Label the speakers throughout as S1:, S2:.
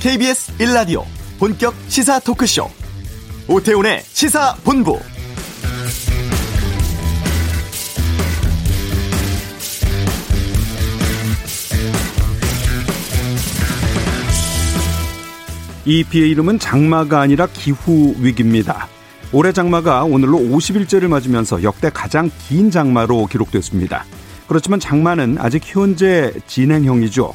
S1: KBS 1라디오 본격 시사 토크쇼 오태훈의 시사본부
S2: 이 비의 이름은 장마가 아니라 기후 위기입니다. 올해 장마가 오늘로 50일째를 맞으면서 역대 가장 긴 장마로 기록됐습니다. 그렇지만 장마는 아직 현재 진행형이죠.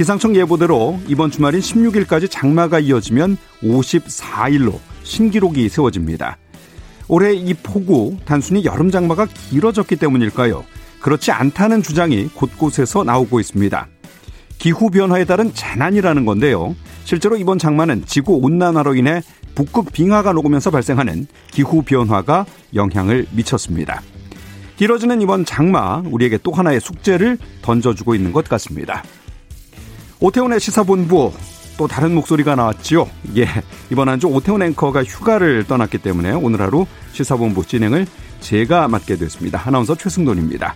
S2: 기상청 예보대로 이번 주말인 16일까지 장마가 이어지면 54일로 신기록이 세워집니다. 올해 이 폭우 단순히 여름 장마가 길어졌기 때문일까요? 그렇지 않다는 주장이 곳곳에서 나오고 있습니다. 기후 변화에 따른 재난이라는 건데요. 실제로 이번 장마는 지구 온난화로 인해 북극 빙하가 녹으면서 발생하는 기후 변화가 영향을 미쳤습니다. 길어지는 이번 장마 우리에게 또 하나의 숙제를 던져주고 있는 것 같습니다. 오태훈의 시사본부 또 다른 목소리가 나왔지요. 예, 이번 한 주 오태훈 앵커가 휴가를 떠났기 때문에 오늘 하루 시사본부 진행을 제가 맡게 됐습니다. 아나운서 최승돈입니다.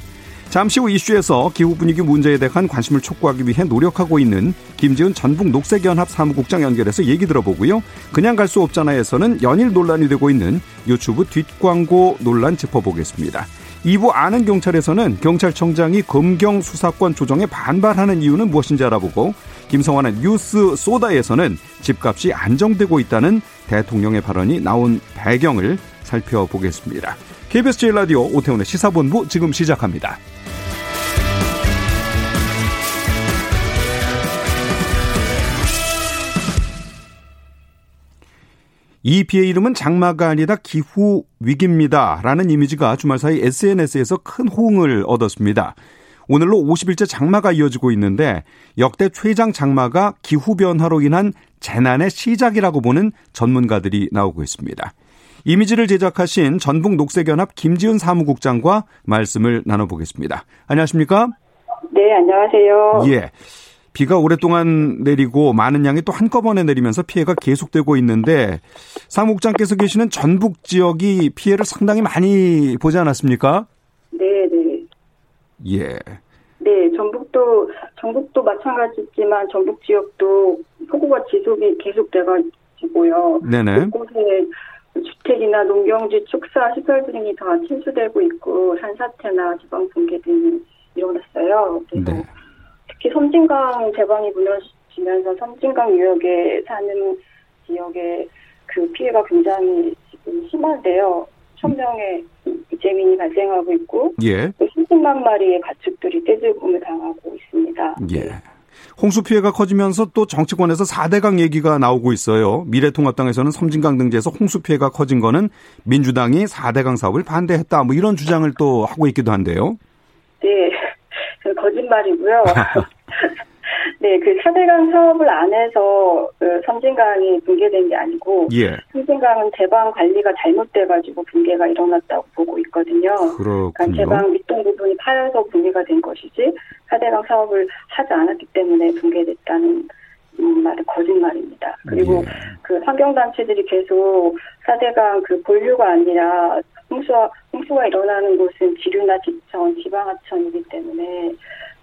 S2: 잠시 후 이슈에서 기후 분위기 문제에 대한 관심을 촉구하기 위해 노력하고 있는 김지은 전북 녹색연합 사무국장 연결해서 얘기 들어보고요. 그냥 갈 수 없잖아에서는 연일 논란이 되고 있는 유튜브 뒷광고 논란 짚어보겠습니다. 2부 아는 경찰에서는 경찰청장이 검경 수사권 조정에 반발하는 이유는 무엇인지 알아보고 김성환의 뉴스 소다에서는 집값이 안정되고 있다는 대통령의 발언이 나온 배경을 살펴보겠습니다. KBS 제1라디오 오태훈의 시사본부 지금 시작합니다. 이 비의 이름은 장마가 아니라 기후 위기입니다. 라는 이미지가 주말 사이 SNS에서 큰 호응을 얻었습니다. 오늘로 50일째 장마가 이어지고 있는데 역대 최장 장마가 기후 변화로 인한 재난의 시작이라고 보는 전문가들이 나오고 있습니다. 이미지를 제작하신 전북 녹색연합 김지은 사무국장과 말씀을 나눠보겠습니다. 안녕하십니까?
S3: 네, 안녕하세요.
S2: 예. 비가 오랫동안 내리고 많은 양이 또 한꺼번에 내리면서 피해가 계속되고 있는데 사무국장께서 계시는 전북 지역이 피해를 상당히 많이 보지 않았습니까?
S3: 네, 네.
S2: 예.
S3: 네, 전북도 전북도 마찬가지지만 전북 지역도 폭우가 지속이 계속돼가지고요.
S2: 네네.
S3: 곳곳에 주택이나 농경지, 축사 시설 등이 다 침수되고 있고 산사태나 지방 붕괴 등이 일어났어요. 그래서
S2: 네.
S3: 특히 섬진강 제방이 무너지면서 섬진강 유역에 사는 지역에 그 피해가 굉장히 지금 심한데요. 천명의 이재민이 발생하고 있고
S2: 예.
S3: 또 30만 마리의 가축들이 떼죽음을 당하고 있습니다.
S2: 예. 홍수 피해가 커지면서 또 정치권에서 4대강 얘기가 나오고 있어요. 미래통합당에서는 섬진강 등지에서 홍수 피해가 커진 거는 민주당이 4대강 사업을 반대했다. 뭐 이런 주장을 또 하고 있기도 한데요.
S3: 네, 그 거짓말이고요. 네, 그 4대강 사업을 안 해서 그 섬진강이 붕괴된 게 아니고
S2: 예.
S3: 섬진강은 제방 관리가 잘못돼가지고 붕괴가 일어났다고 보고 있거든요. 그러니까
S2: 그렇군요.
S3: 제방 밑동 부분이 파여서 붕괴가 된 것이지 4대강 사업을 하지 않았기 때문에 붕괴됐다는 음, 말은 거짓말입니다. 그리고
S2: 예.
S3: 그 환경단체들이 계속 4대강 그 본류가 아니라 홍수가, 홍수가 일어나는 곳은 지류나 지천, 지방하천이기 때문에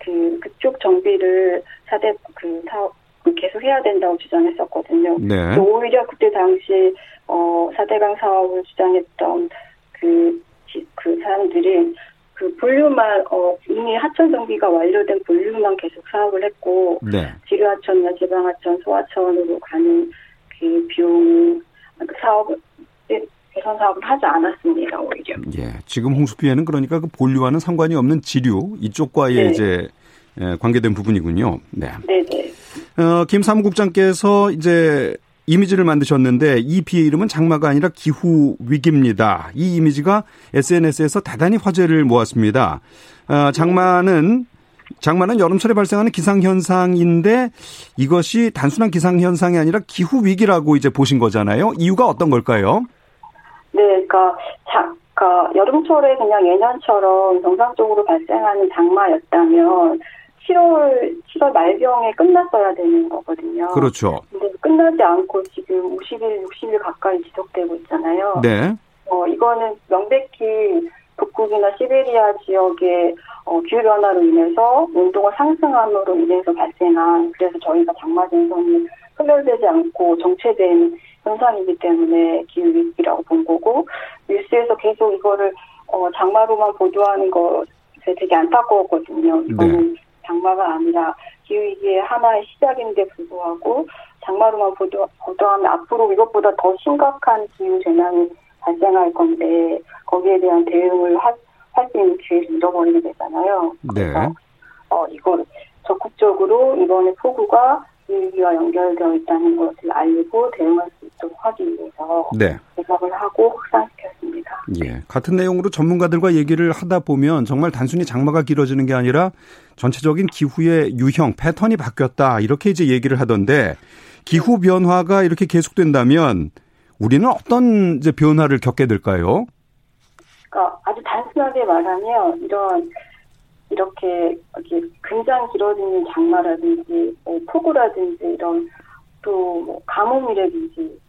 S3: 그, 그쪽 정비를 4대 그 사업, 계속 해야 된다고 주장했었거든요.
S2: 네.
S3: 또 오히려 그때 당시, 어, 4대강 사업을 주장했던 그, 지- 그 사람들이 그 본류만, 어, 이미 하천 정비가 완료된 본류만 계속 사업을 했고,
S2: 네.
S3: 지류하천이나 지방하천, 소하천으로 가는 그 비용, 그 사업을, 개선 사업을 하지 않았습니다, 오히려.
S2: 예. 지금 홍수 피해는 그러니까 그 본류와는 상관이 없는 지류 이쪽과의
S3: 네.
S2: 이제 예, 관계된 부분이군요. 네.
S3: 네네.
S2: 어, 김 사무국장께서 이제 이미지를 만드셨는데 이 비의 이름은 장마가 아니라 기후 위기입니다. 이 이미지가 SNS에서 대단히 화제를 모았습니다. 어, 장마는 장마는 여름철에 발생하는 기상 현상인데 이것이 단순한 기상 현상이 아니라 기후 위기라고 이제 보신 거잖아요. 이유가 어떤 걸까요?
S3: 네, 그러니까, 자, 그러니까 여름철에 그냥 예년처럼 정상적으로 발생하는 장마였다면 7월 7월 말경에 끝났어야 되는 거거든요.
S2: 그렇죠.
S3: 근데 끝나지 않고 지금 50일, 60일 가까이 지속되고 있잖아요.
S2: 네.
S3: 어, 이거는 명백히 북극이 북쪽이나 시베리아 지역의 어, 기후 변화로 인해서 온도가 상승함으로 인해서 발생한 그래서 저희가 장마 전선이 소멸되지 않고 정체된 현상이기 때문에 기후 위기라고 본 거고 뉴스에서 계속 이거를 어, 장마로만 보도하는 것에 되게 안타까웠거든요. 이거는 네. 장마가 아니라 기후 위기의 하나의 시작인데 불구하고 장마로만 보도, 보도하면 앞으로 이것보다 더 심각한 기후 재난이 발생할 건데 거기에 대한 대응을 할수 있는 기회를 잃어버리게 되잖아요.
S2: 네.
S3: 어, 이걸 적극적으로 이번에 폭우가 기후위기와 연결되어 있다는 것을 알리고 대응할 수 있도록 하기 위해서 네. 대박을 하고 확산시켰습니다.
S2: 예. 같은 내용으로 전문가들과 얘기를 하다 보면 정말 단순히 장마가 길어지는 게 아니라 전체적인 기후의 유형, 패턴이 바뀌었다. 이렇게 이제 얘기를 하던데 기후 변화가 이렇게 계속된다면 우리는 어떤 이제 변화를 겪게 될까요?
S3: 그러니까 아주 단순하게 말하면 이런 이렇게 이렇게 굉장히 길어지는 장마라든지 뭐 폭우라든지 이런 또 뭐 가뭄이라든지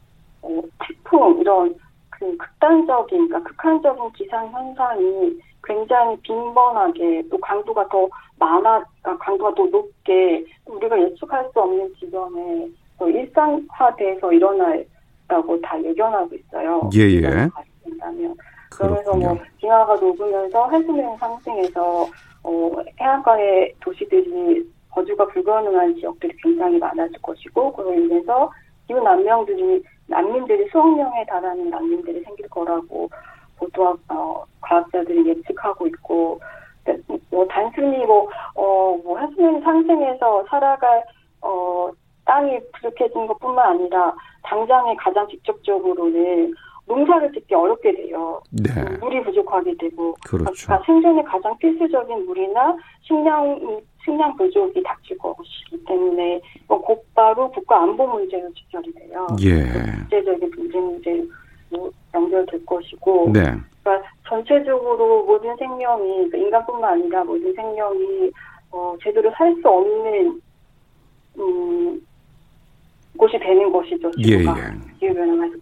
S3: 뭐 태풍 이런 그 극단적인 그러니까 극한적인 기상 현상이 굉장히 빈번하게 또 강도가 더 많아 그러니까 강도가 더 높게 우리가 예측할 수 없는 지점에 또 일상화돼서 일어날라고 다 예견하고 있어요.
S2: 예예.
S3: 된다면 그러면서 뭐 빙하가 녹으면서 해수면 상승해서 어, 해안가의 도시들이 거주가 불가능한 지역들이 굉장히 많아질 것이고 그로 인해서 기후 난명들이 난민들이 수억 명에 달하는 난민들이 생길 거라고 보도 어, 과학자들이 예측하고 있고 뭐 단순히 뭐 어뭐 해수면 상승해서 살아갈 어 땅이 부족해진 것뿐만 아니라 당장에 가장 직접적으로는 농사를 짓기 어렵게 돼요.
S2: 네.
S3: 물이 부족하게 되고
S2: 그렇죠.
S3: 그러니까 생존에 가장 필수적인 물이나 식량 식량 부족이 닥칠 것이기 때문에 뭐 곧바로 국가 안보 문제로 직결이 돼요.
S2: 예.
S3: 국제적인 분쟁 문제로 연결될 것이고.
S2: 네.
S3: 그러니까 전체적으로 모든 생명이 그러니까 인간뿐만 아니라 모든 생명이 어, 제대로 살 수 없는 음, 곳이 되는 것이죠. 예, 예. 기후변화가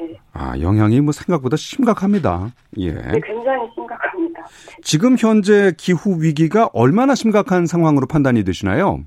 S3: 네.
S2: 아, 영향이 뭐 생각보다 심각합니다. 예.
S3: 네, 굉장히 심각합니다.
S2: 지금 현재 기후 위기가 얼마나 심각한 상황으로 판단이 되시나요?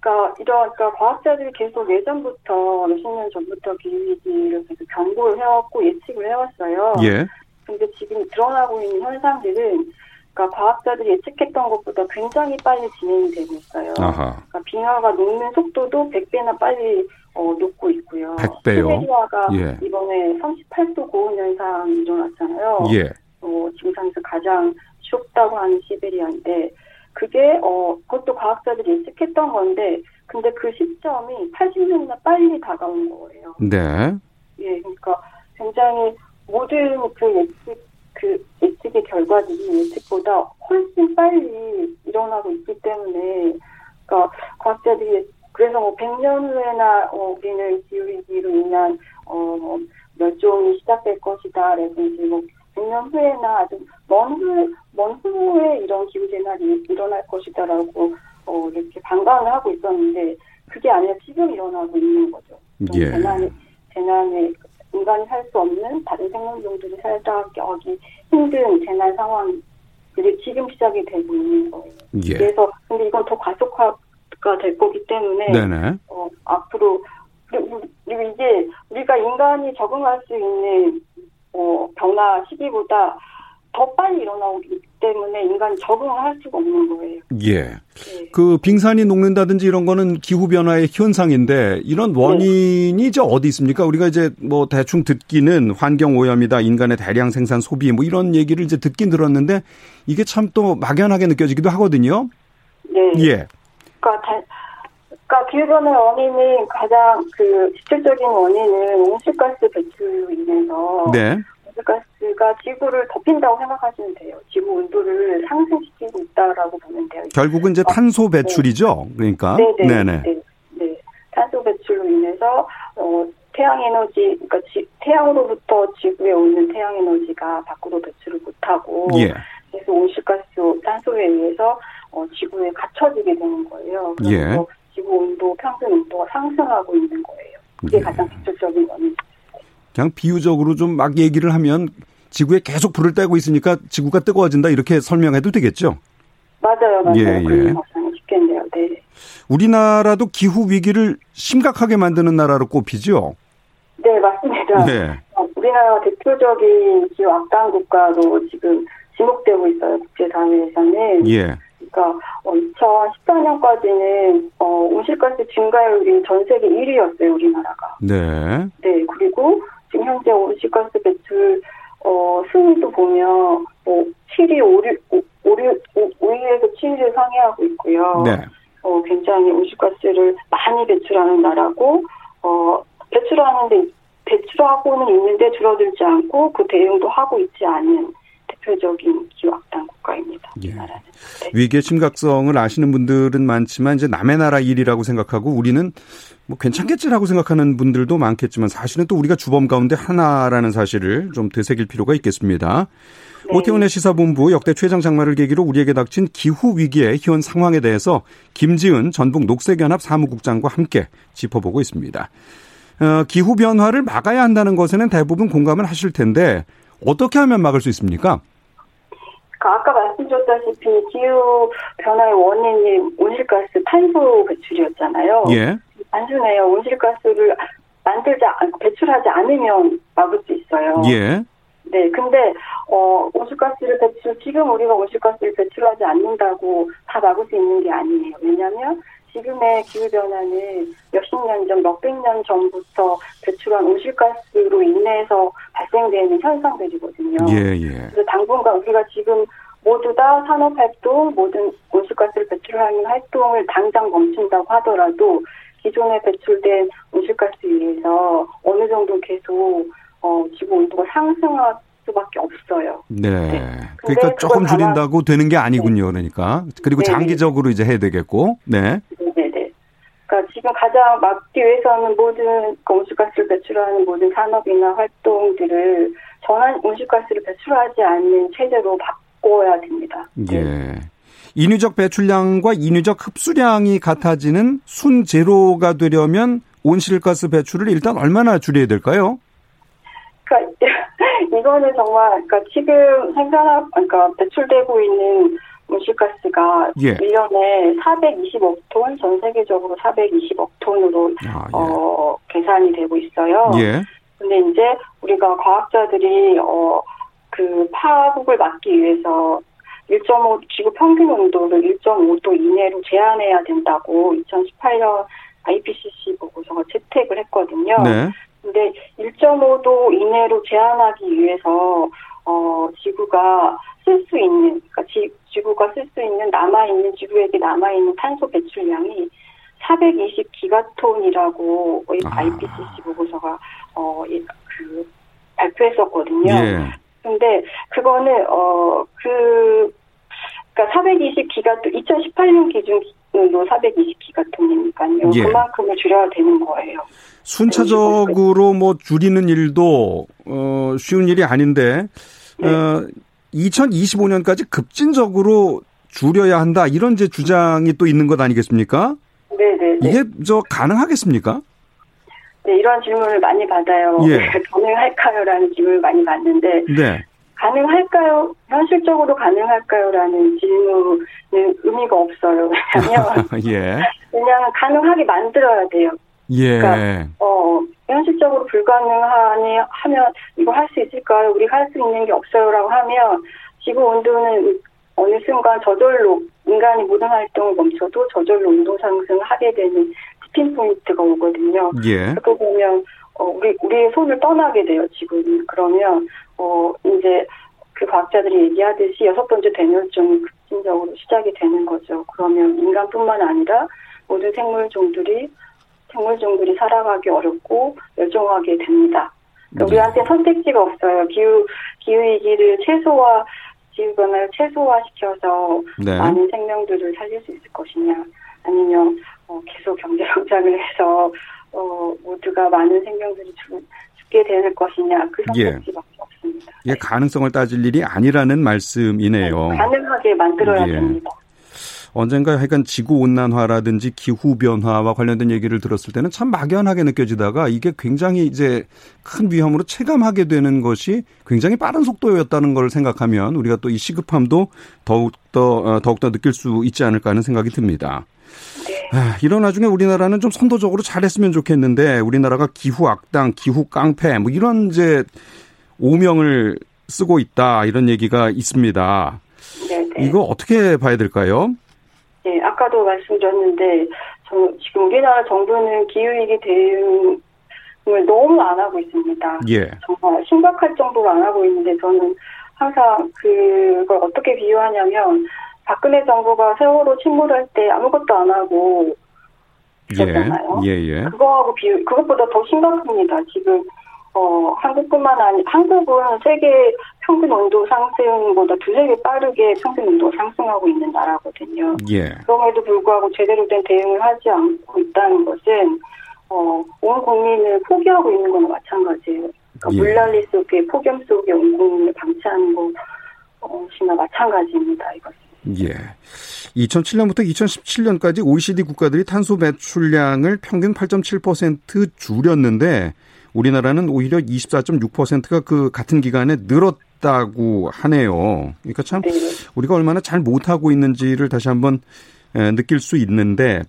S3: 그러니까 이런 그러니까 과학자들이 계속 예전부터 몇십 년 전부터 기후 위기를 계속 경고를 해왔고 예측을 해왔어요.
S2: 예.
S3: 근데 지금 드러나고 있는 현상들은 그러니까 과학자들이 예측했던 것보다 굉장히 빨리 진행이 되고 있어요.
S2: 아하.
S3: 그러니까 빙하가 녹는 속도도 100배나 빨리 어, 녹고 있고요.
S2: 100배요?
S3: 시베리아가 예. 이번에 38도 고온 현상이 일어났잖아요.
S2: 예.
S3: 어, 지구상에서 가장 춥다고 하는 시베리아인데 그게 어 그것도 과학자들이 예측했던 건데 근데 그 시점이 80년이나 빨리 다가온 거예요.
S2: 네.
S3: 예, 그러니까 굉장히 모든 그 예측 그 예측의 결과들이 예측보다 훨씬 빨리 일어나고 있기 때문에 그러니까 과학자들이 그래서 뭐 100년 후에나 어, 우리는 기후위기로 인한 어, 멸종이 시작될 것이다라든지 뭐 100년 후에나 아주 먼, 후, 먼 후에 이런 기후재난이 일어날 것이다라고 어, 이렇게 방관을 하고 있었는데 그게 아니라 지금 일어나고 있는 거죠.
S2: 예.
S3: 재난이, 재난에 인간이 살 수 없는 다른 생명종들이 살다 하기 힘든 재난 상황들이 지금 시작이 되고 있는 거예요.
S2: 예.
S3: 그래서 근데 이건 더 가속화가 될 거기 때문에
S2: 네네.
S3: 어, 앞으로 그리고 이게 우리가 인간이 적응할 수 있는 어, 변화 시기보다 더 빨리 일어나기 때문에 인간이 적응을 할 수가 없는 거예요.
S2: 예. 네. 그 빙산이 녹는다든지 이런 거는 기후 변화의 현상인데 이런 원인이 네. 저 어디 있습니까? 우리가 이제 뭐 대충 듣기는 환경 오염이다, 인간의 대량 생산 소비 뭐 이런 얘기를 이제 듣긴 들었는데 이게 참 또 막연하게 느껴지기도 하거든요.
S3: 네.
S2: 예.
S3: 그러니까 다, 그러니까 기후 변화의 원인은 가장 그 직접적인 원인은 온실가스 배출로 인해서
S2: 네.
S3: 온실가스가 지구를 덮인다고 생각하시면 돼요. 지구 온도를 상승시키고 있다라고 보면 돼요.
S2: 결국은 이제 탄소 배출이죠. 네. 그러니까.
S3: 네네. 네네. 네. 네. 탄소 배출로 인해서 어, 태양 에너지, 그러니까 지, 태양으로부터 지구에 오는 태양 에너지가 밖으로 배출을 못하고
S2: 예.
S3: 그래서 온실가스 탄소에 의해서 어, 지구에 갇혀지게 되는 거예요. 그래서
S2: 예.
S3: 지구 온도 평균 온도가 상승하고 있는 거예요. 그게 예. 가장 직접적인 원인이죠.
S2: 그냥 비유적으로 좀 막 얘기를 하면 지구에 계속 불을 떼고 있으니까 지구가 뜨거워진다 이렇게 설명해도 되겠죠?
S3: 맞아요, 맞아요. 예, 예. 쉽겠네요. 네.
S2: 우리나라도 기후 위기를 심각하게 만드는 나라로 꼽히죠?
S3: 네, 맞습니다. 네. 우리나라 대표적인 기후 악당 국가로 지금 지목되고 있어요. 국제사회에서는. 예. 그러니까 어, 2014년까지는 어, 온실가스 증가율이 전 세계 1위였어요. 우리나라가.
S2: 네.
S3: 네. 그리고 지금 현재 온실가스 배출 어, 순위도 보면 뭐 7위, 5, 5, 5, 5위에서 7위를 상회하고 있고요. 네. 어, 굉장히 온실가스를 많이 배출하는 나라고 어, 배출하는데 배출하고는 있는데 줄어들지 않고 그 대응도 하고 있지 않은 대표적인 기후악당 국가입니다. 예. 네.
S2: 위기의 심각성을 아시는 분들은 많지만 이제 남의 나라 일이라고 생각하고 우리는 뭐 괜찮겠지라고 생각하는 분들도 많겠지만 사실은 또 우리가 주범 가운데 하나라는 사실을 좀 되새길 필요가 있겠습니다. 네. 오태훈의 시사본부 역대 최장 장마를 계기로 우리에게 닥친 기후 위기의 현 상황에 대해서 김지은 전북 녹색연합 사무국장과 함께 짚어보고 있습니다. 어, 기후 변화를 막아야 한다는 것에는 대부분 공감을 하실 텐데 어떻게 하면 막을 수 있습니까?
S3: 그 아까 말씀드렸다시피 기후 변화의 원인이 온실가스 탄소 배출이었잖아요.
S2: 예.
S3: 단순해요. 온실가스를 만들지 배출하지 않으면 막을 수 있어요.
S2: 예.
S3: 네, 근데 어 온실가스를 배출 지금 우리가 온실가스를 배출하지 않는다고 다 막을 수 있는 게 아니에요. 왜냐하면 지금의 기후 변화는 몇십 년 전, 몇백 년 전부터 배출한 온실가스로 인해서 발생되는 현상들이거든요.
S2: 예, 예.
S3: 그래서 당분간 우리가 지금 모두 다 산업 활동, 모든 온실가스를 배출하는 활동을 당장 멈춘다고 하더라도 기존에 배출된 온실가스에 의해서 어느 정도 계속 어, 지구 온도가 상승할 수밖에 없어요.
S2: 네. 네. 그러니까 조금 줄인다고 되는 게 아니군요. 네. 그러니까 그리고 네. 장기적으로 이제 해야 되겠고. 네.
S3: 그러니까 지금 가장 막기 위해서는 모든 그 온실가스를 배출하는 모든 산업이나 활동들을 전환 온실가스를 배출하지 않는 체제로 바꿔야 됩니다.
S2: 예. 인위적 배출량과 인위적 흡수량이 같아지는 순제로가 되려면 온실가스 배출을 일단 얼마나 줄여야 될까요?
S3: 그러니까 이거는 정말 그러니까 지금 생산하 그러니까 배출되고 있는 온실가스가 예. 1년에 420억 톤, 전 세계적으로 420억 톤으로 아, 예. 어, 계산이 되고 있어요.
S2: 예.
S3: 근데 이제 우리가 과학자들이 어, 그 파국을 막기 위해서 1.5 지구 평균 온도를 1.5도 이내로 제한해야 된다고 2018년 IPCC 보고서가 채택을 했거든요.
S2: 네.
S3: 근데 1.5도 이내로 제한하기 위해서 어, 지구가 쓸 수 있는, 그러니까 지, 지구가 쓸 수 있는 남아 있는, 지구에게 남아 있는 탄소 배출량이 420 기가톤이라고 아. IPCC 보고서가, 어, 그, 발표했었거든요. 예. 근데 그거는, 어, 그, 그러니까 420기가톤, 2018년 기준으로 420기가톤이니까요. 예. 그만큼을 줄여야 되는 거예요.
S2: 순차적으로 뭐 줄이는 일도, 어, 쉬운 일이 아닌데, 네. 어, 2025년까지 급진적으로 줄여야 한다 이런 제 주장이 또 있는 것 아니겠습니까?
S3: 네네. 네, 네.
S2: 이게 저 가능하겠습니까?
S3: 네 이런 질문을 많이 받아요.
S2: 예.
S3: 가능할까요라는 질문을 많이 받는데
S2: 네.
S3: 가능할까요? 현실적으로 가능할까요라는 질문은 의미가 없어요. 왜냐하면
S2: 예.
S3: 왜냐하면 가능하게 만들어야 돼요.
S2: 예. 그러니까
S3: 어 현실적으로 불가능하니 하면 이거 할 수 있을까요? 우리가 할 수 있는 게 없어요라고 하면 지구 온도는 어느 순간 저절로 인간이 모든 활동을 멈춰도 저절로 온도 상승을 하게 되는 스핀 포인트가 오거든요.
S2: 예.
S3: 그거 보면 어 우리 우리의 손을 떠나게 돼요 지구는 그러면 어 이제 그 과학자들이 얘기하듯이 여섯 번째 대멸종이 급진적으로 시작이 되는 거죠. 그러면 인간뿐만 아니라 모든 생물종들이 생물종들이 살아가기 어렵고 멸종하게 됩니다. 그러니까 네. 우리한테 선택지가 없어요. 기후 기후 위기를 최소화 기후 변화를 최소화시켜서 네. 많은 생명들을 살릴 수 있을 것이냐, 아니면 어, 계속 경제 성장을 해서 어, 모두가 많은 생명들이 죽, 게 되는 것이냐 그 예. 선택지밖에 예. 없습니다.
S2: 예, 가능성을 따질 일이 아니라는 말씀이네요.
S3: 네, 가능하게 만들어야 예. 됩니다.
S2: 언젠가 하여간 지구 온난화라든지 기후 변화와 관련된 얘기를 들었을 때는 참 막연하게 느껴지다가 이게 굉장히 이제 큰 위험으로 체감하게 되는 것이 굉장히 빠른 속도였다는 걸 생각하면 우리가 또 이 시급함도 더욱더 어, 더욱더 느낄 수 있지 않을까 하는 생각이 듭니다. 네. 아, 이런 와중에 우리나라는 좀 선도적으로 잘했으면 좋겠는데 우리나라가 기후 악당, 기후 깡패 뭐 이런 이제 오명을 쓰고 있다 이런 얘기가 있습니다. 네네. 네. 이거 어떻게 봐야 될까요?
S3: 네, 아까도 말씀드렸는데 저 지금 우리나라 정부는 기후위기 대응을 너무 안 하고 있습니다. 예. 정말 심각할 정도로 안 하고 있는데 저는 항상 그걸 어떻게 비유하냐면 박근혜 정부가 세월호 침몰 할 때 아무것도 안 하고 있었잖아요. 예, 예, 예. 그거하고 비유, 그것보다 더 심각합니다. 지금 어, 한국뿐만 아니, 한국은 세계 평균 온도 상승보다 두세 배 빠르게 평균 온도가 상승하고 있는 나라거든요. 예. 그럼에도 불구하고 제대로 된 대응을 하지 않고 있다는 것은, 어, 온 국민을 포기하고 있는 거나 마찬가지예요. 그러니까 예. 물난리 속에, 폭염 속에 온 국민을 방치하는 것이나 마찬가지입니다, 이것은.
S2: 예. 2007년부터 2017년까지 OECD 국가들이 탄소 배출량을 평균 8.7% 줄였는데 우리나라는 오히려 24.6%가 그 같은 기간에 늘었다고 하네요. 그러니까 참 네. 우리가 얼마나 잘 못하고 있는지를 다시 한번 느낄 수 있는데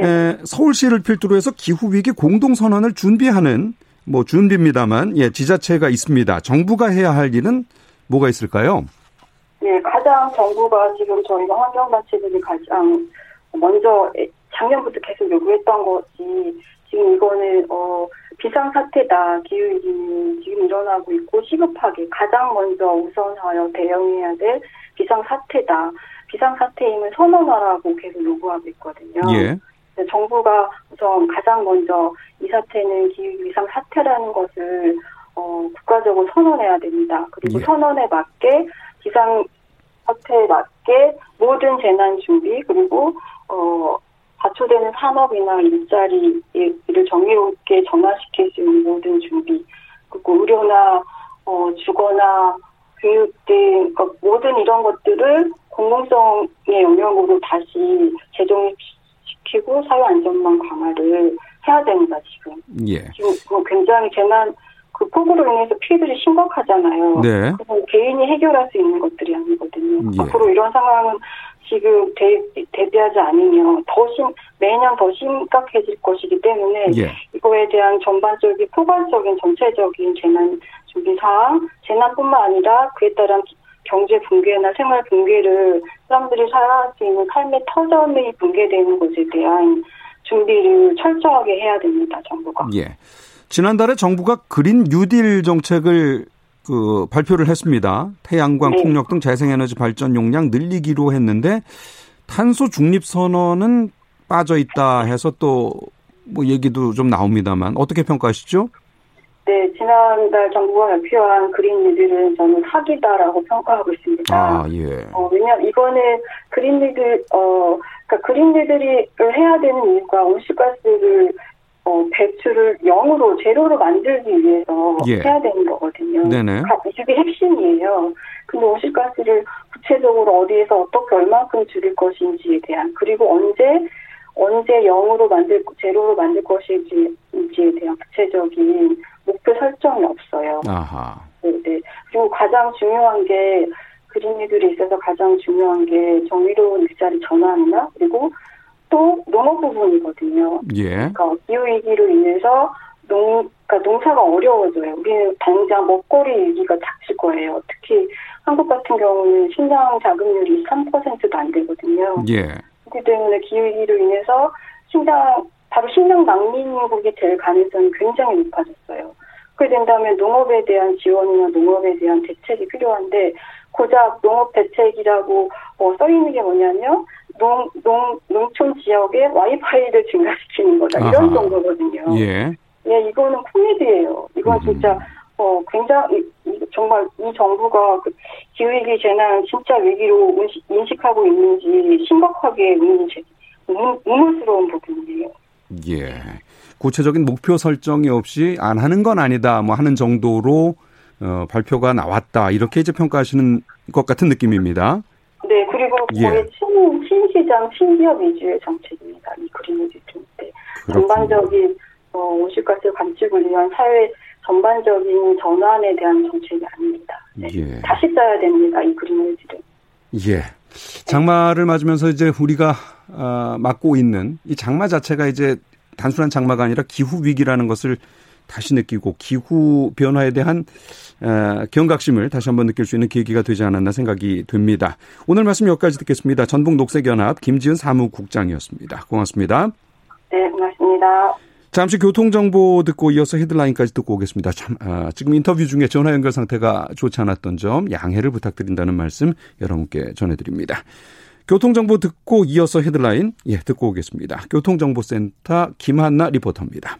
S2: 네. 서울시를 필두로 해서 기후 위기 공동 선언을 준비하는 뭐 준비입니다만 예 지자체가 있습니다. 정부가 해야 할 일은 뭐가 있을까요?
S3: 네, 가장 정부가 지금 저희가 환경단체들이 가장 먼저 작년부터 계속 요구했던 것이 지금 이거는 어 비상사태다. 기후위기 지금 일어나고 있고 시급하게 가장 먼저 우선하여 대응해야 될 비상사태다. 비상사태임을 선언하라고 계속 요구하고 있거든요. 예. 정부가 우선 가장 먼저 이 사태는 기후 이상 사태라는 것을 어, 국가적으로 선언해야 됩니다. 그리고 예. 선언에 맞게 비상 사태에 맞게 모든 재난 준비 그리고 어, 받초되는 산업이나 일자리를 정의롭게 전환시킬 수 있는 모든 준비, 그리고 의료나 어, 주거나 교육 등 그러니까 모든 이런 것들을 공공성의 영역으로 다시 재정시키고 사회 안전망 강화를 해야 됩니다 지금. 예. 지금 그 굉장히 재난 그 폭우로 인해서 피해들이 심각하잖아요. 네. 그건 개인이 해결할 수 있는 것들이 아니거든요. 예. 앞으로 이런 상황은 지금 대, 대비하지 않으면 더 심, 매년 더 심각해질 것이기 때문에 예. 이거에 대한 전반적인 포괄적인 전체적인 재난 준비 사항, 재난뿐만 아니라 그에 따른 경제 붕괴나 생활 붕괴를 사람들이 살아갈 수 있는 삶의 터전이 붕괴되는 것에 대한 준비를 철저하게 해야 됩니다, 정부가.
S2: 예. 지난달에 정부가 그린 뉴딜 정책을 그 발표를 했습니다. 태양광, 네. 풍력 등 재생에너지 발전 용량 늘리기로 했는데 탄소 중립 선언은 빠져 있다 해서 또 뭐 얘기도 좀 나옵니다만 어떻게 평가하시죠?
S3: 네, 지난달 정부가 발표한 그린 뉴딜은 저는 사기다라고 평가하고 있습니다. 아, 예. 어, 왜냐면 이거는 그린 뉴딜, 어, 그러니까 그린 뉴딜을 해야 되는 이유가 온실가스를 어, 배출을 0으로 제로로 만들기 위해서 예. 해야 되는 거거든요. 네네. 이게 핵심이에요. 근데 온실가스를 구체적으로 어디에서 어떻게 얼마큼 줄일 것인지에 대한 그리고 언제 언제 0으로 만들 제로로 만들 것인지에 대한 구체적인 목표 설정이 없어요. 아하. 네, 네. 그리고 가장 중요한 게 그린이들이 있어서 가장 중요한 게 정의로운 일자리 전환이나 그리고 또 농업 부분이거든요. 예. 그러니까 기후 위기로 인해서 농, 그러니까 농사가 어려워져요. 우리는 당장 먹거리 위기가 닥칠 거예요. 특히 한국 같은 경우는 신장 자급률이 3%도 안 되거든요. 예. 그렇기 때문에 기후 위기로 인해서 신장 바로 신장 낭민국이 될 가능성이 굉장히 높아졌어요. 그렇게 된다면 농업에 대한 지원이나 농업에 대한 대책이 필요한데 고작 농업 대책이라고 어, 써 있는 게 뭐냐면 농, 농, 농촌 지역에 와이파이를 증가시키는 거다. 이런 아하. 정도거든요. 예. 예, 이거는 코미디예요. 이건 음. 진짜, 어, 굉장히, 정말 이 정부가 그 기후위기 재난 진짜 위기로 인식, 하고 있는지 심각하게 의문이, 의문스러운 부분이에요.
S2: 예. 구체적인 목표 설정이 없이 안 하는 건 아니다, 뭐 하는 정도로 어, 발표가 나왔다. 이렇게 이제 평가하시는 것 같은 느낌입니다.
S3: 네, 그리고 거의 예. 친, 친시 소비장 신기업 위주의 정책입니다. 이 그린뉴딜 때 전반적인 어, 온실가스 감축을 위한 사회 전반적인 전환에 대한 정책이 아닙니다. 네. 예. 다시 짜야 됩니다. 이 그린뉴딜은.
S2: 예. 장마를 맞으면서 이제 우리가 어, 맞고 있는 이 장마 자체가 이제 단순한 장마가 아니라 기후 위기라는 것을 다시 느끼고 기후 변화에 대한 어, 경각심을 다시 한번 느낄 수 있는 계기가 되지 않았나 생각이 됩니다. 오늘 말씀 여기까지 듣겠습니다. 전북 녹색연합 김지은 사무국장이었습니다. 고맙습니다.
S3: 네, 고맙습니다.
S2: 잠시 교통정보 듣고 이어서 헤드라인까지 듣고 오겠습니다. 참, 아, 지금 인터뷰 중에 전화 연결 상태가 좋지 않았던 점 양해를 부탁드린다는 말씀 여러분께 전해드립니다. 교통정보 듣고 이어서 헤드라인 예 듣고 오겠습니다. 교통정보센터 김한나 리포터입니다.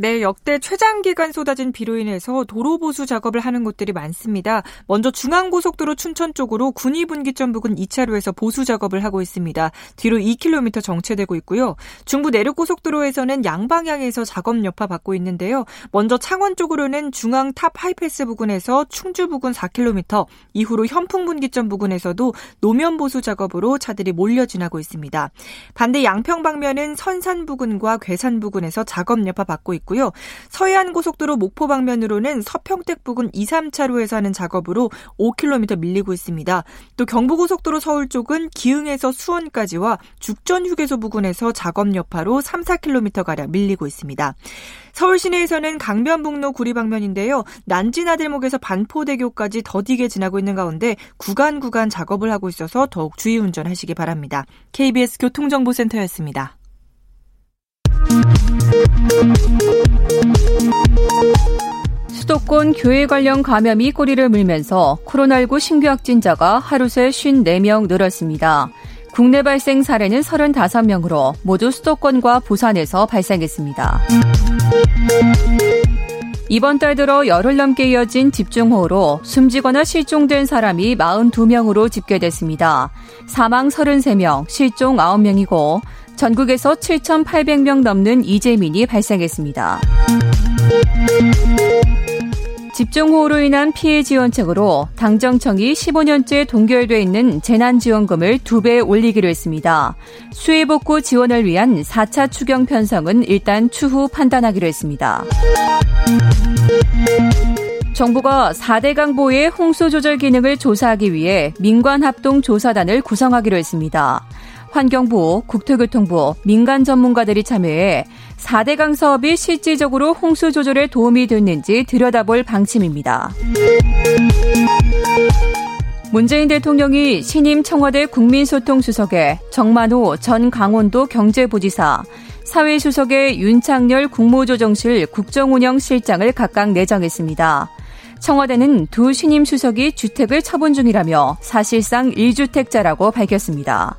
S4: 네, 역대 최장 기간 쏟아진 비로 인해서 도로 보수 작업을 하는 곳들이 많습니다. 먼저 중앙고속도로 춘천 쪽으로 군위분기점 부근 2차로에서 보수 작업을 하고 있습니다. 뒤로 2km 정체되고 있고요. 중부 내륙고속도로에서는 양방향에서 작업 여파 받고 있는데요. 먼저 창원 쪽으로는 중앙 탑 하이패스 부근에서 충주 부근 4km, 이후로 현풍분기점 부근에서도 노면 보수 작업으로 차들이 몰려 지나고 있습니다. 반대 양평 방면은 선산 부근과 괴산 부근에서 작업 여파 받고 있고 있고요. 서해안 고속도로 목포 방면으로는 서평택 부근 2, 3차로에서 하는 작업으로 5km 밀리고 있습니다. 또 경부고속도로 서울 쪽은 기흥에서 수원까지와 죽전 휴게소 부근에서 작업 여파로 3, 4km 가량 밀리고 있습니다. 서울 시내에서는 강변북로 구리 방면인데요. 난지나들목에서 반포대교까지 더디게 지나고 있는 가운데 구간 구간 작업을 하고 있어서 더욱 주의 운전하시기 바랍니다. KBS 교통정보센터였습니다.
S5: 수도권 교회 관련 감염이 꼬리를 물면서 코로나19 신규 확진자가 하루 새 54명 늘었습니다. 국내 발생 사례는 35명으로 모두 수도권과 부산에서 발생했습니다. 이번 달 들어 열흘 넘게 이어진 집중호우로 숨지거나 실종된 사람이 42명으로 집계됐습니다. 사망 33명, 실종 9명이고 전국에서 7,800명 넘는 이재민이 발생했습니다. 집중호우로 인한 피해 지원책으로 당정청이 15년째 동결돼 있는 재난지원금을 2배 올리기로 했습니다. 수해복구 지원을 위한 4차 추경 편성은 일단 추후 판단하기로 했습니다. 정부가 4대 강보의 홍수 조절 기능을 조사하기 위해 민관 합동 조사단을 구성하기로 했습니다. 환경부, 국토교통부, 민간 전문가들이 참여해 4대강 사업이 실질적으로 홍수 조절에 도움이 됐는지 들여다볼 방침입니다. 문재인 대통령이 신임 청와대 국민소통수석에 정만호 전 강원도 경제부지사, 사회수석에 윤창열 국무조정실 국정운영실장을 각각 내정했습니다. 청와대는 두 신임 수석이 주택을 처분 중이라며 사실상 1주택자라고 밝혔습니다.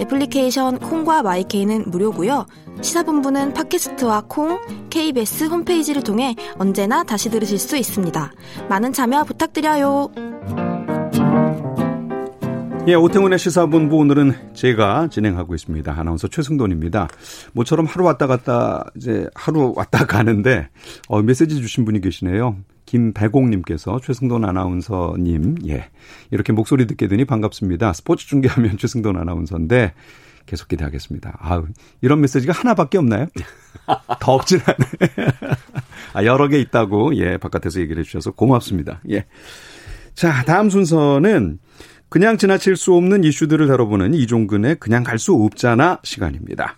S6: 애플리케이션 콩과 마이케이는 무료고요. 시사본부는 팟캐스트와 콩, KBS 홈페이지를 통해 언제나 다시 들으실 수 있습니다. 많은 참여 부탁드려요.
S2: 예, 오태훈의 시사본부 오늘은 제가 진행하고 있습니다. 아나운서 최승돈입니다. 모처럼 하루 왔다 갔다 이제 하루 왔다 가는데 어, 메시지 주신 분이 계시네요. 김배공님께서 최승돈 아나운서님, 예. 이렇게 목소리 듣게 되니 반갑습니다. 스포츠 중계하면 최승돈 아나운서인데 계속 기대하겠습니다. 아 이런 메시지가 하나밖에 없나요? 더 없진 않네. 아, 여러 개 있다고, 예, 바깥에서 얘기를 해주셔서 고맙습니다. 예. 자, 다음 순서는 그냥 지나칠 수 없는 이슈들을 다뤄보는 이종근의 그냥 갈 수 없잖아 시간입니다.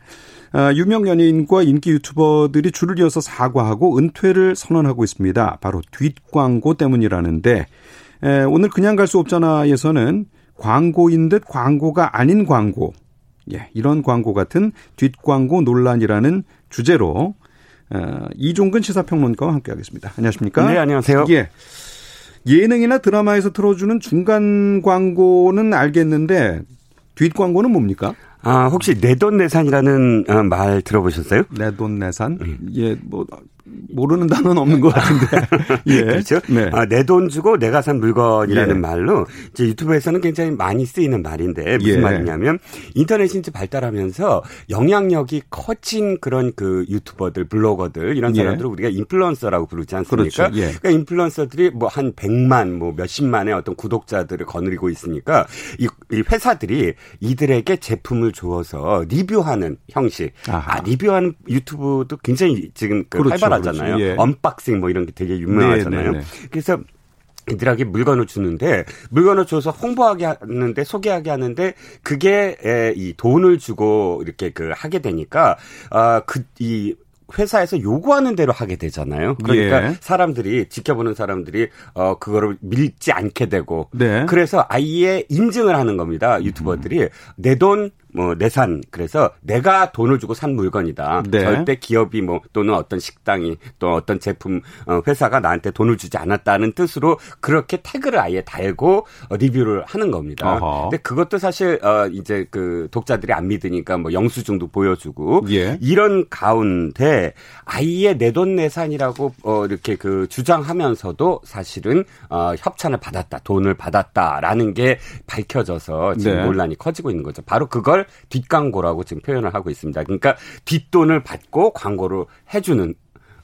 S2: 아, 유명 연예인과 인기 유튜버들이 줄을 이어서 사과하고 은퇴를 선언하고 있습니다. 바로 뒷광고 때문이라는데 에, 오늘 그냥 갈 수 없잖아에서는 광고인 듯 광고가 아닌 광고 예, 이런 광고 같은 뒷광고 논란이라는 주제로 어, 이종근 시사평론가와 함께하겠습니다. 안녕하십니까?
S7: 네, 안녕하세요.
S2: 예. 예능이나 드라마에서 틀어주는 중간 광고는 알겠는데 뒷 광고는 뭡니까?
S7: 아, 혹시 내돈내산이라는 어, 말 들어보셨어요?
S2: 내돈내산? 음. 예, 뭐 모르는 단어는 없는 것 같은데.
S7: 예. 그렇죠. 네. 아, 내 돈 주고 내가 산 물건이라는 예. 말로 이제 유튜브에서는 굉장히 많이 쓰이는 말인데 무슨 예. 말이냐면 인터넷이 이제 발달하면서 영향력이 커진 그런 그 유튜버들, 블로거들 이런 예. 사람들을 예. 우리가 인플루언서라고 부르지 않습니까? 그렇죠. 예. 그러니까 인플루언서들이 뭐 한 100만 뭐 몇십만의 어떤 구독자들을 거느리고 있으니까 이, 이 회사들이 이들에게 제품을 주어서 리뷰하는 형식. 아하. 아, 리뷰하는 유튜브도 굉장히 지금 그 그렇죠. 활발하 하잖아요. 그렇죠. 예. unboxing 뭐 이런 게 되게 유명하잖아요. 네, 네, 네. 그래서 이들에게 물건을 주는데 물건을 줘서 홍보하게 하는데 소개하게 하는데 그게 이 돈을 주고 이렇게 그 하게 되니까 아그이 회사에서 요구하는 대로 하게 되잖아요. 그러니까 예. 사람들이 지켜보는 사람들이 어 그거를 밀지 않게 되고 네. 그래서 아예 인증을 하는 겁니다. 유튜버들이 음. 내돈 뭐 내산 그래서 내가 돈을 주고 산 물건이다. 네. 절대 기업이 뭐 또는 어떤 식당이 또 어떤 제품 어, 회사가 나한테 돈을 주지 않았다는 뜻으로 그렇게 태그를 아예 달고 어, 리뷰를 하는 겁니다. 어허. 근데 그것도 사실 어 이제 그 독자들이 안 믿으니까 뭐 영수증도 보여주고 예. 이런 가운데 아예 내돈 내산이라고 어 이렇게 그 주장하면서도 사실은 어 협찬을 받았다, 돈을 받았다라는 게 밝혀져서 지금 네. 논란이 커지고 있는 거죠. 바로 그걸 걸 뒷광고라고 지금 표현을 하고 있습니다. 그러니까 뒷돈을 받고 광고를 해주는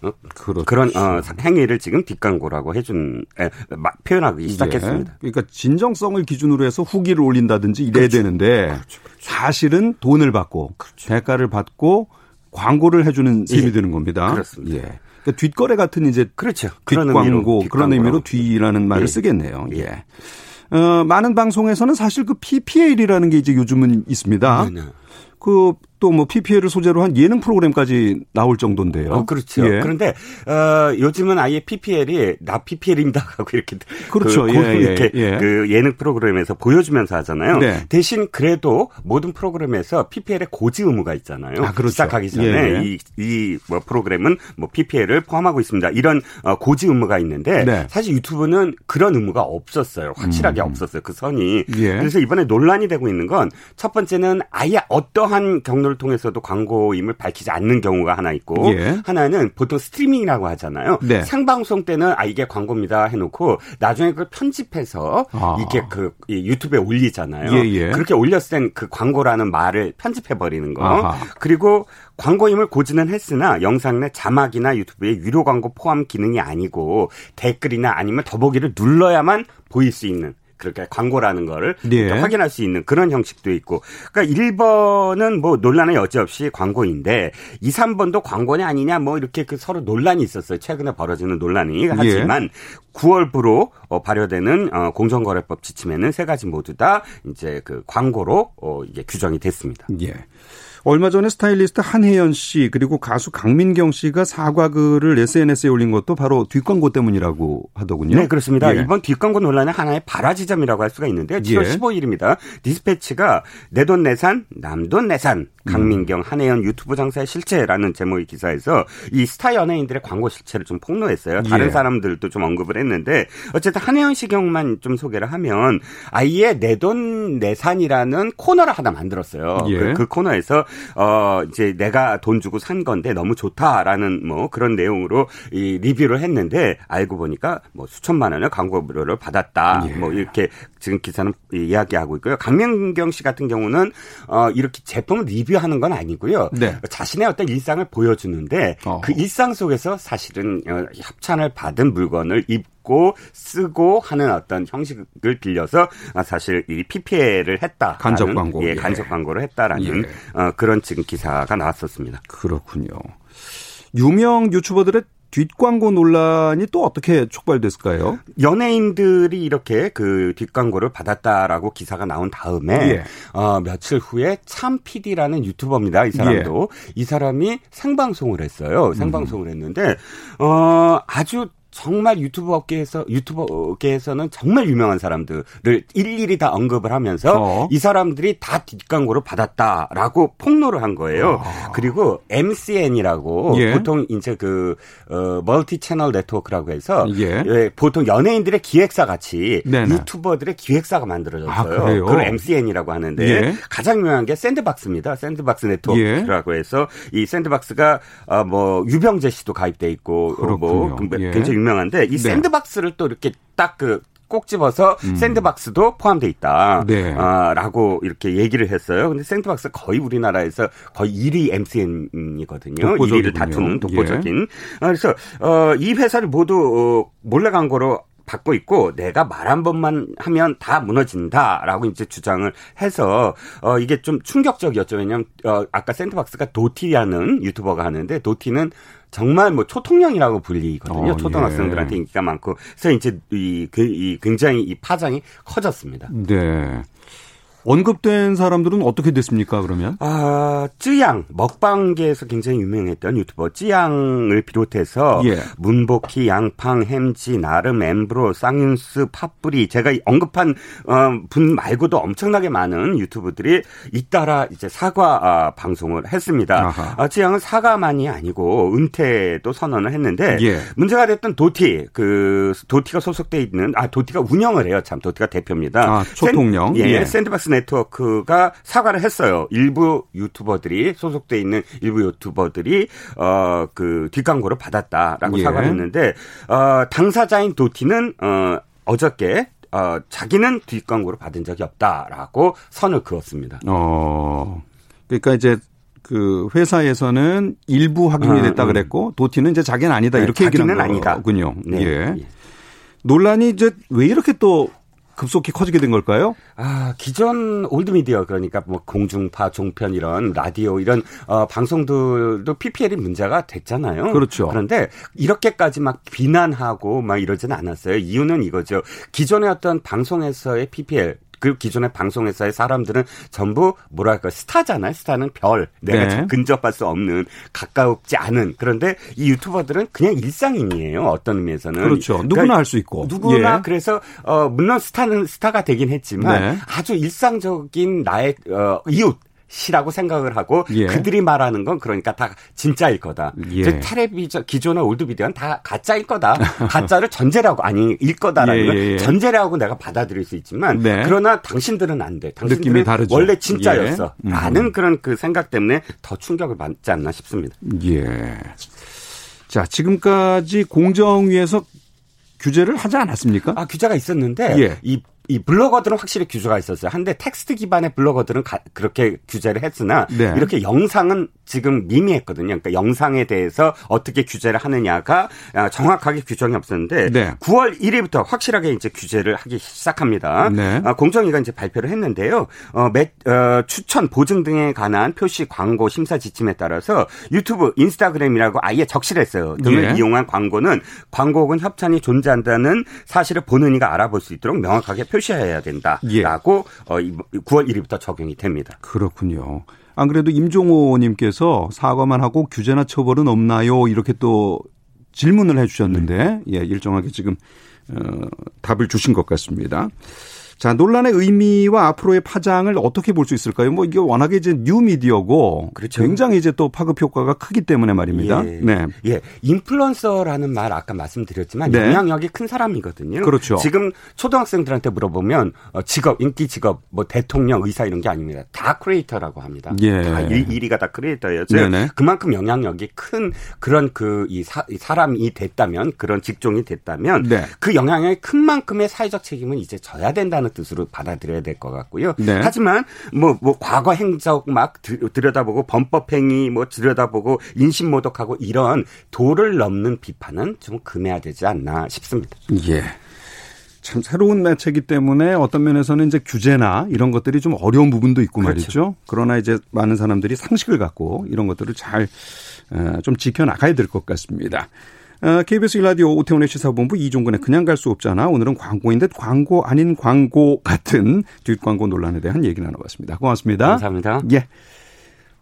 S7: 어? 그렇죠. 그런 어, 행위를 지금 뒷광고라고 해준 에, 마, 표현하기 시작했습니다.
S2: 예. 그러니까 진정성을 기준으로 해서 후기를 올린다든지 이래야 그렇죠. 되는데 그렇죠. 그렇죠. 사실은 돈을 받고 그렇죠. 대가를 받고 광고를 해주는 셈이 예. 되는 겁니다.
S7: 그렇습니다. 예.
S2: 그러니까 뒷거래 같은 이제
S7: 그렇죠.
S2: 뒷광고 그런 의미로 뒤라는 말을 예. 쓰겠네요. 예. 예. 어, 많은 방송에서는 사실 그 PPL이라는 게 이제 요즘은 있습니다. 네네. 그 또뭐 PPL을 소재로 한 예능 프로그램까지 나올 정도인데요.
S7: 어, 그렇죠. 예. 그런데 어, 요즘은 아예 PPL이 나 PPL입니다 하고 이렇게
S2: 그렇죠. 그,
S7: 예, 이렇게 예. 그 예능 프로그램에서 보여주면서 하잖아요. 네. 대신 그래도 모든 프로그램에서 PPL의 고지 의무가 있잖아요. 아, 그렇죠. 시작하기 전에 예. 이이뭐 프로그램은 뭐 PPL을 포함하고 있습니다. 이런 어, 고지 의무가 있는데 네. 사실 유튜브는 그런 의무가 없었어요. 확실하게 음. 없었어요. 그 선이. 예. 그래서 이번에 논란이 되고 있는 건 첫 번째는 아예 어떠한 경 로를 방송을 통해서도 광고임을 밝히지 않는 경우가 하나 있고 예. 하나는 보통 스트리밍이라고 하잖아요. 네. 생방송 때는 아 이게 광고입니다 해놓고 나중에 그걸 편집해서 아. 이게 그 유튜브에 올리잖아요. 예, 예. 그렇게 올렸을 땐 그 광고라는 말을 편집해 버리는 거. 아하. 그리고 광고임을 고지는 했으나 영상 내 자막이나 유튜브에 유료 광고 포함 기능이 아니고 댓글이나 아니면 더보기를 눌러야만 보일 수 있는 그렇게 광고라는 거를 네. 확인할 수 있는 그런 형식도 있고. 그러니까 1번은 뭐 논란의 여지 없이 광고인데 2, 3번도 광고냐 아니냐 뭐 이렇게 그 서로 논란이 있었어요. 최근에 벌어지는 논란이. 하지만 예. 9월부로 어, 발효되는 어, 공정거래법 지침에는 세 가지 모두 다 이제 그 광고로 어, 이게 규정이 됐습니다.
S2: 예. 얼마 전에 스타일리스트 한혜연 씨 그리고 가수 강민경 씨가 사과글을 SNS에 올린 것도 바로 뒷광고 때문이라고 하더군요.
S7: 네, 그렇습니다. 예. 이번 뒷광고 논란은 하나의 발화지점이라고 할 수가 있는데요. 7월 예. 15일입니다. 디스패치가 내 돈 내산, 남돈 내산, 강민경, 한혜연 유튜브 장사의 실체라는 제목의 기사에서 이 스타 연예인들의 광고 실체를 좀 폭로했어요. 다른 예. 사람들도 좀 언급을 했는데 어쨌든 한혜연 씨 경우만 좀 소개를 하면 아예 내 돈 내산이라는 코너를 하나 만들었어요. 예. 그, 그 코너에서 어 이제 내가 돈 주고 산 건데 너무 좋다라는 뭐 그런 내용으로 이 리뷰를 했는데 알고 보니까 뭐 수천만 원의 광고료를 받았다. 예. 뭐 이렇게 지금 기사는 이야기하고 있고요. 강명경 씨 같은 경우는 어 이렇게 제품을 리뷰하는 건 아니고요. 네. 자신의 어떤 일상을 보여주는데 어. 그 일상 속에서 사실은 어, 협찬을 받은 물건을 입 고 쓰고 하는 어떤 형식을 빌려서 아, 사실 이 PPL을 했다.
S2: 간접 광고.
S7: 예, 간접 광고를 했다라는 예. 어, 그런 지금 기사가 나왔었습니다.
S2: 그렇군요. 유명 유튜버들의 뒷광고 논란이 또 어떻게 촉발됐을까요?
S7: 연예인들이 이렇게 그 뒷광고를 받았다라고 기사가 나온 다음에 예. 어, 며칠 후에 참 PD라는 유튜버입니다. 이 사람도 예. 이 사람이 생방송을 했어요. 생방송을 음. 했는데 어, 아주 정말 유튜브 업계에서 유튜버 업계에서는 정말 유명한 사람들을 일일이 다 언급을 하면서 어. 이 사람들이 다 뒷광고를 받았다라고 폭로를 한 거예요. 아. 그리고 MCN이라고 예. 보통 이제 그 어, multi channel network라고 해서 예. 예, 보통 연예인들의 기획사 같이 네네. 유튜버들의 기획사가 만들어졌어요. 아, 그걸 MCN이라고 하는데 예. 가장 유명한 게 샌드박스입니다. 샌드박스 네트워크라고 예. 해서 이 샌드박스가 어, 뭐 유병재 씨도 가입돼 있고 어, 뭐 예. 굉장히 유명한데 이 네. 샌드박스를 또 이렇게 딱그 꼭 집어서 음. 샌드박스도 포함돼 있다. 네. 아, 라고 이렇게 얘기를 했어요. 근데 샌드박스 거의 우리나라에서 거의 1위 MCN이거든요. 1위를 다투는 독보적인. 예. 아, 그래서 어, 이 회사를 모두 어, 몰래 광고로 받고 있고 내가 말 한 번만 하면 다 무너진다라고 이제 주장을 해서 어 이게 좀 충격적이었죠. 왜냐면 어 아까 샌드박스가 도티라는 유튜버가 하는데 도티는 정말 뭐 초통령이라고 불리거든요. 어, 초등학생들한테 예. 인기가 많고 그래서 이제 이, 그, 이 굉장히 이 파장이 커졌습니다.
S2: 네. 언급된 사람들은 어떻게 됐습니까, 그러면?
S7: 아, 쯔양, 먹방계에서 굉장히 유명했던 유튜버 쯔양을 비롯해서 예. 문복희, 양팡, 햄지, 나름, 엠브로, 쌍윤스, 팥뿌리 제가 언급한 어, 분 말고도 엄청나게 많은 유튜버들이 잇따라 이제 사과 아, 방송을 했습니다. 아, 쯔양은 사과만이 아니고 은퇴도 선언을 했는데 예. 문제가 됐던 도티, 그 도티가 소속돼 있는 아 도티가 운영을 해요. 참 도티가 대표입니다. 아,
S2: 초통령.
S7: 샌, 예, 예. 샌드박스 네트워크가 사과를 했어요. 일부 유튜버들이 소속돼 있는 일부 유튜버들이 어 그 뒷광고를 받았다라고 예. 사과를 했는데 어 당사자인 도티는 어 어저께 어 자기는 뒷광고를 받은 적이 없다라고 선을 그었습니다. 어.
S2: 그러니까 이제 그 회사에서는 일부 확인이 아, 됐다 음. 그랬고 도티는 이제 자기는 아니다 네, 이렇게 얘기는 거군요. 네. 예. 예. 논란이 이제 왜 이렇게 또 급속히 커지게 된 걸까요?
S7: 아, 기존 올드미디어 그러니까 뭐 공중파, 종편 이런 라디오 이런 어, 방송들도 PPL이 문제가 됐잖아요.
S2: 그렇죠.
S7: 그런데 이렇게까지 막 비난하고 막 이러지는 않았어요. 이유는 이거죠. 기존의 어떤 방송에서의 PPL 그 기존의 방송회사의 사람들은 전부 뭐랄까 스타잖아요. 스타는 별 내가 네. 근접할 수 없는 가까우지 않은 그런데 이 유튜버들은 그냥 일상인이에요. 어떤 의미에서는
S2: 그렇죠. 누구나 그러니까 할수 있고
S7: 누구나 예. 그래서 어 물론 스타는 스타가 되긴 했지만 네. 아주 일상적인 나의 어 이웃 시라고 생각을 하고 예. 그들이 말하는 건 그러니까 다 진짜일 거다. 예. 텔레비전 기존의 old media는 다 가짜일 거다. 가짜를 전제라고 아니 일 거다라는 건 예, 예, 예. 전제하고 내가 받아들일 수 있지만 네. 그러나 당신들은 안 돼. 당신들은 원래 진짜였어. 예. 라는 음. 그런 그 생각 때문에 더 충격을 받지 않나 싶습니다.
S2: 예. 자, 지금까지 공정위에서 규제를 하지 않았습니까?
S7: 아, 규제가 있었는데 예. 이 이 블로거들은 확실히 규제가 있었어요. 한데 텍스트 기반의 블로거들은 가, 그렇게 규제를 했으나 네. 이렇게 영상은 지금 미미했거든요. 그러니까 영상에 대해서 어떻게 규제를 하느냐가 아, 정확하게 규정이 없었는데 네. 9월 1일부터 확실하게 이제 규제를 하기 시작합니다. 네. 아, 공정위가 이제 발표를 했는데요. 어, 매, 어, 추천 보증 등에 관한 표시 광고 심사 지침에 따라서 유튜브, 인스타그램이라고 아예 적실했어요. 등을 예. 이용한 광고는 광고 혹은 협찬이 존재한다는 사실을 보는 이가 알아볼 수 있도록 명확하게 표시해야 된다라고 예. 9월 1일부터 적용이 됩니다.
S2: 그렇군요. 안 그래도 임종호님께서 사과만 하고 규제나 처벌은 없나요? 이렇게 또 질문을 해주셨는데 네. 예 일정하게 지금 어, 답을 주신 것 같습니다. 자, 논란의 의미와 앞으로의 파장을 어떻게 볼 수 있을까요? 뭐 이게 워낙에 이제 뉴 미디어고 그렇죠. 굉장히 이제 또 파급 효과가 크기 때문에 말입니다.
S7: 예. 네. 예. 인플루언서라는 말 아까 말씀드렸지만 네. 영향력이 큰 사람이거든요.
S2: 그렇죠.
S7: 지금 초등학생들한테 물어보면 어, 직업, 인기 직업, 뭐 대통령, 의사 이런 게 아닙니다. 다 creator라고 합니다. 예. 다 일, 일위가 다 creator예요. 그만큼 영향력이 큰 그런 그 이 사람이 됐다면 그런 직종이 됐다면 네. 그 영향력이 큰 만큼의 사회적 책임은 이제 져야 된다는 뜻으로 받아들여야 될 것 같고요. 네. 하지만 뭐, 뭐 과거 행적 막 들여다보고 범법행위 뭐 들여다보고 인신모독하고 이런 도를 넘는 비판은 좀 금해야 되지 않나 싶습니다.
S2: 예. 참 새로운 매체이기 때문에 어떤 면에서는 이제 규제나 이런 것들이 좀 어려운 부분도 있고 그렇죠. 말이죠. 그러나 이제 많은 사람들이 상식을 갖고 이런 것들을 잘 좀 지켜나가야 될 것 같습니다. KBS 어, 일라디오 오태훈의 시사본부 이종근의 그냥 갈 수 없잖아. 오늘은 광고인 데 광고 아닌 광고 같은 뒷광고 논란에 대한 얘기 나눠봤습니다. 고맙습니다.
S7: 감사합니다.
S2: 예.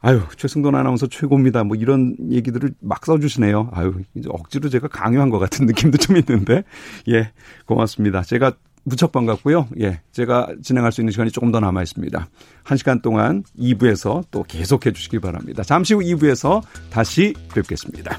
S2: 아유, 최승돈 아나운서 최고입니다. 뭐 이런 얘기들을 막 써주시네요. 아유, 이제 억지로 제가 강요한 것 같은 느낌도 좀 있는데. 예, 고맙습니다. 제가 무척 반갑고요. 예, 제가 진행할 수 있는 시간이 조금 더 남아 있습니다. 한 시간 동안 2부에서 또 계속해 주시기 바랍니다. 잠시 후 2부에서 다시 뵙겠습니다.